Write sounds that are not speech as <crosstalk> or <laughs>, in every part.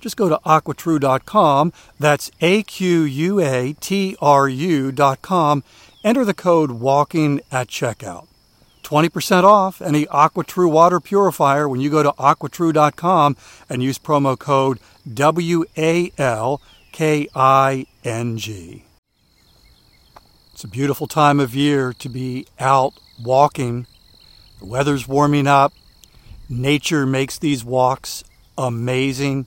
Just go to aquatru.com, that's A Q U A T R U.com, enter the code WALKING at checkout. 20% off any AquaTru water purifier when you go to aquatru.com and use promo code W A L K I N G. It's a beautiful time of year to be out walking. The weather's warming up. Nature makes these walks amazing.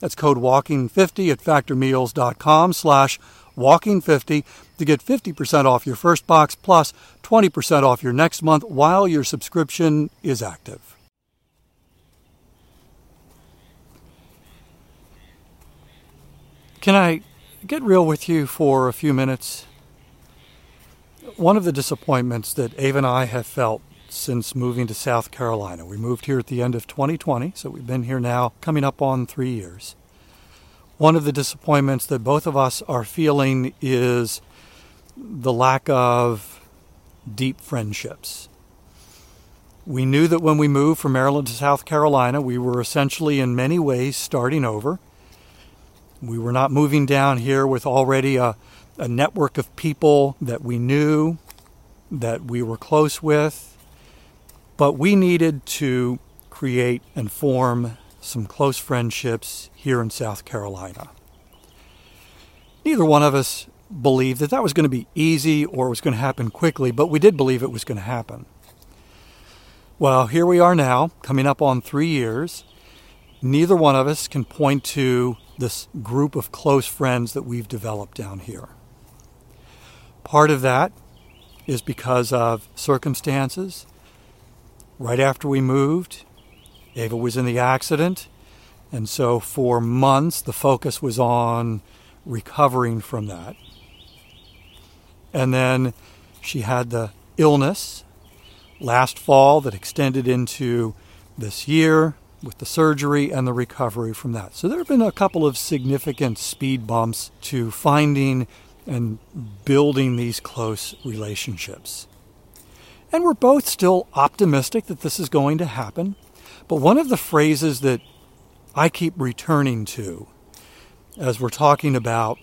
That's code WALKING50 at factormeals.com slash WALKING50 to get 50% off your first box plus 20% off your next month while your subscription is active. Can I get real with you for a few minutes? One of the disappointments that Ava and I have felt since moving to South Carolina. We moved here at the end of 2020, so we've been here now coming up on three years. One of the disappointments that both of us are feeling is the lack of deep friendships. We knew that when we moved from Maryland to South Carolina, we were essentially in many ways starting over. We were not moving down here with already a, a network of people that we knew, that we were close with, but we needed to create and form some close friendships here in South Carolina. Neither one of us believed that that was going to be easy or was going to happen quickly, but we did believe it was going to happen. Well, here we are now, coming up on three years. Neither one of us can point to this group of close friends that we've developed down here. Part of that is because of circumstances right after we moved, Ava was in the accident. And so for months, the focus was on recovering from that. And then she had the illness last fall that extended into this year with the surgery and the recovery from that. So there have been a couple of significant speed bumps to finding and building these close relationships. And we're both still optimistic that this is going to happen. But one of the phrases that I keep returning to as we're talking about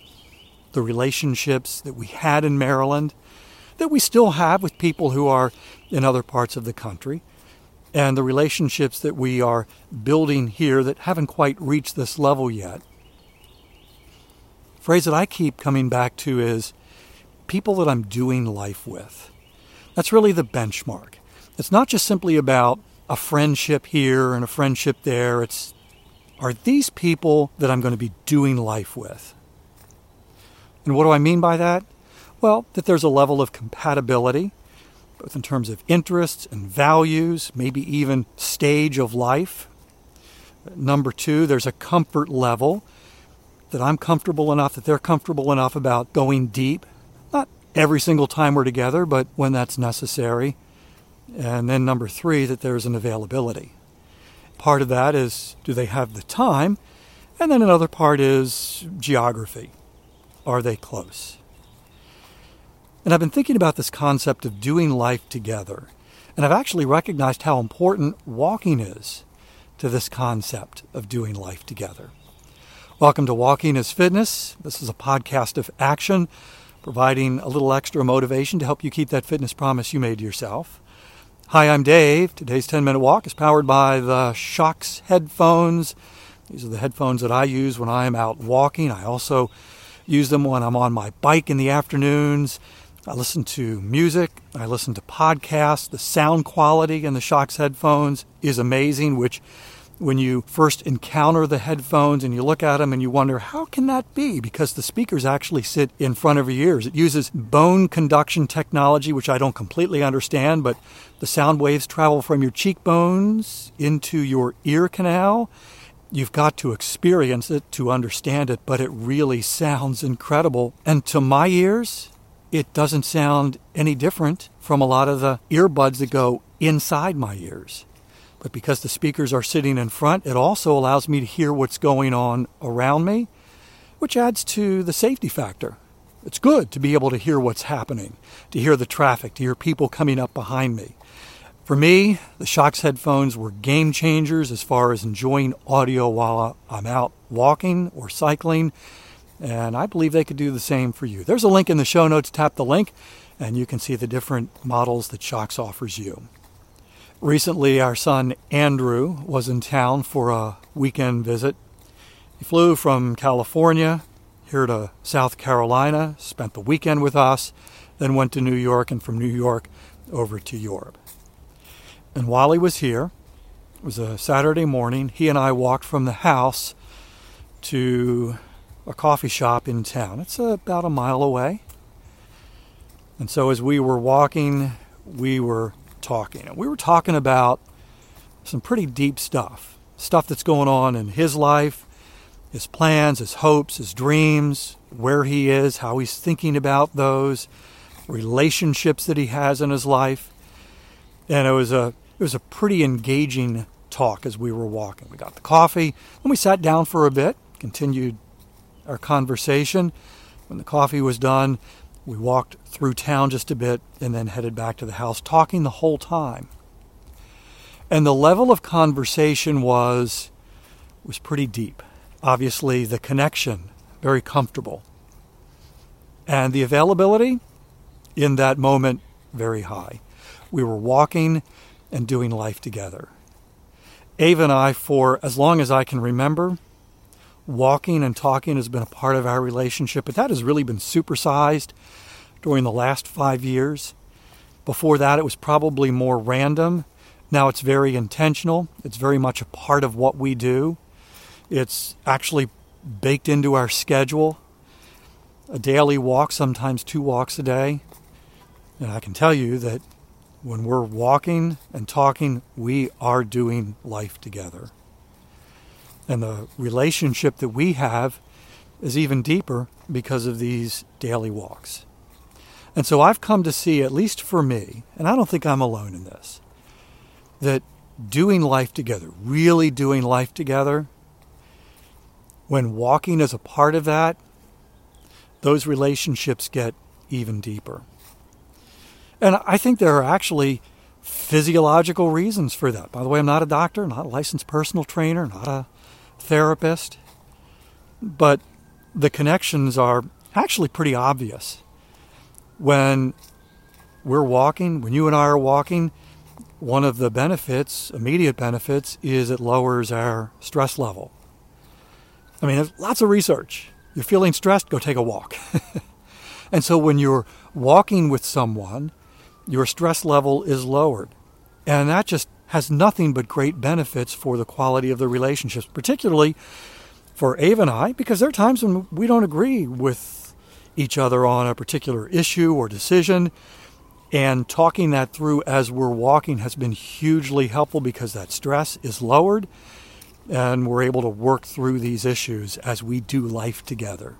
the relationships that we had in Maryland, that we still have with people who are in other parts of the country, and the relationships that we are building here that haven't quite reached this level yet. phrase that I keep coming back to is people that I'm doing life with. That's really the benchmark. It's not just simply about a friendship here and a friendship there. It's are these people that I'm going to be doing life with? And what do I mean by that? Well, that there's a level of compatibility, both in terms of interests and values, maybe even stage of life. Number two, there's a comfort level that I'm comfortable enough, that they're comfortable enough about going deep. Every single time we're together, but when that's necessary. And then number three, that there's an availability. Part of that is do they have the time? And then another part is geography. Are they close? And I've been thinking about this concept of doing life together. And I've actually recognized how important walking is to this concept of doing life together. Welcome to Walking is Fitness. This is a podcast of action, providing a little extra motivation to help you keep that fitness promise you made yourself. Hi, I'm Dave. Today's 10 minute walk is powered by the Shokz headphones. These are the headphones that I use when I am out walking. I also use them when I'm on my bike in the afternoons. I listen to music, I listen to podcasts. The sound quality in the Shokz headphones is amazing, which when you first encounter the headphones and you look at them and you wonder, how can that be? Because the speakers actually sit in front of your ears. It uses bone conduction technology, which I don't completely understand, but the sound waves travel from your cheekbones into your ear canal. You've got to experience it to understand it, but it really sounds incredible. And to my ears, it doesn't sound any different from a lot of the earbuds that go inside my ears. But because the speakers are sitting in front, it also allows me to hear what's going on around me, which adds to the safety factor. It's good to be able to hear what's happening, to hear the traffic, to hear people coming up behind me. For me, the Shokz headphones were game changers as far as enjoying audio while I'm out walking or cycling, and I believe they could do the same for you. There's a link in the show notes. Tap the link, and you can see the different models that Shokz offers you. Recently, our son Andrew was in town for a weekend visit. He flew from California here to South Carolina, spent the weekend with us, then went to New York, and from New York over to Europe. And while he was here, it was a Saturday morning, he and I walked from the house to a coffee shop in town. It's about a mile away. And so as we were walking, we were talking. And we were talking about some pretty deep stuff, stuff that's going on in his life, his plans, his hopes, his dreams, where he is, how he's thinking about those, relationships that he has in his life. And it was a it was a pretty engaging talk as we were walking. We got the coffee, and we sat down for a bit, continued our conversation. When the coffee was done, we walked through town just a bit and then headed back to the house, talking the whole time. And the level of conversation was was pretty deep. Obviously, the connection very comfortable. And the availability in that moment very high. We were walking and doing life together. Ava and I, for as long as I can remember, walking and talking has been a part of our relationship, but that has really been supersized during the last five years. Before that, it was probably more random. Now it's very intentional. It's very much a part of what we do. It's actually baked into our schedule. A daily walk, sometimes two walks a day. And I can tell you that when we're walking and talking, we are doing life together. And the relationship that we have is even deeper because of these daily walks. And so I've come to see, at least for me, and I don't think I'm alone in this, that doing life together, really doing life together, when walking is a part of that, those relationships get even deeper. And I think there are actually physiological reasons for that. By the way, I'm not a doctor, not a licensed personal trainer, not a therapist, but the connections are actually pretty obvious. When we're walking, when you and I are walking, one of the benefits, immediate benefits, is it lowers our stress level. I mean, there's lots of research. You're feeling stressed, go take a walk. <laughs> and so when you're walking with someone, your stress level is lowered. And that just has nothing but great benefits for the quality of the relationships, particularly for Ava and I, because there are times when we don't agree with each other on a particular issue or decision. And talking that through as we're walking has been hugely helpful because that stress is lowered. and we're able to work through these issues as we do life together.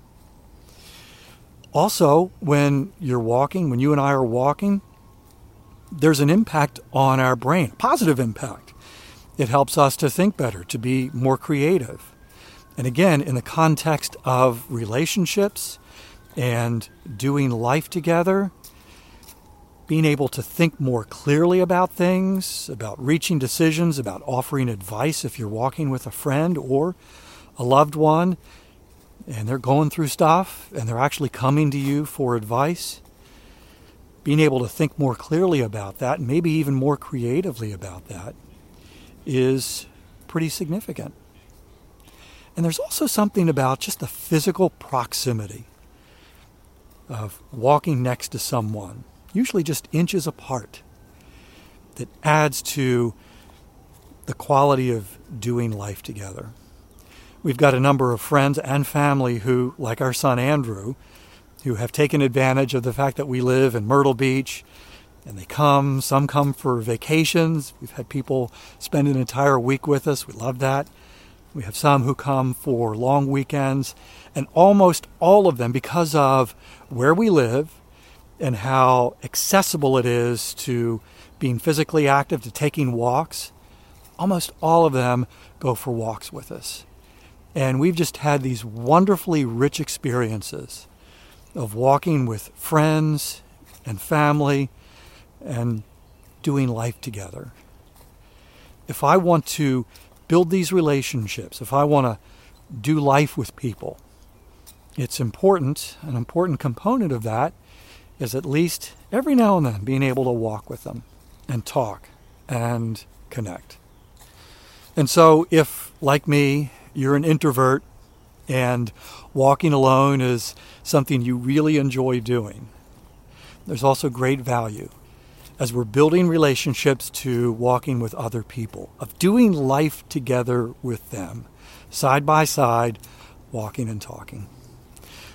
Also, when you're walking, when you and I are walking, there's an impact on our brain, positive impact. It helps us to think better, to be more creative. And again, in the context of relationships and doing life together, being able to think more clearly about things, about reaching decisions, about offering advice if you're walking with a friend or a loved one and they're going through stuff and they're actually coming to you for advice. Being able to think more clearly about that, maybe even more creatively about that, is pretty significant. And there's also something about just the physical proximity of walking next to someone, usually just inches apart, that adds to the quality of doing life together. We've got a number of friends and family who, like our son Andrew, who have taken advantage of the fact that we live in Myrtle Beach and they come. Some come for vacations. We've had people spend an entire week with us. We love that. We have some who come for long weekends, and almost all of them, because of where we live and how accessible it is to being physically active, to taking walks, almost all of them go for walks with us. And we've just had these wonderfully rich experiences of walking with friends and family and doing life together. If I want to build these relationships, if I want to do life with people, it's important, an important component of that is at least every now and then being able to walk with them and talk and connect. And so, if, like me, you're an introvert and walking alone is something you really enjoy doing, there's also great value as we're building relationships to walking with other people, of doing life together with them, side by side, walking and talking.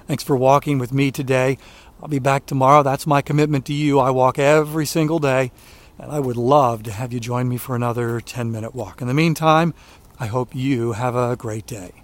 Thanks for walking with me today. I'll be back tomorrow. That's my commitment to you. I walk every single day, and I would love to have you join me for another 10 minute walk. In the meantime, I hope you have a great day.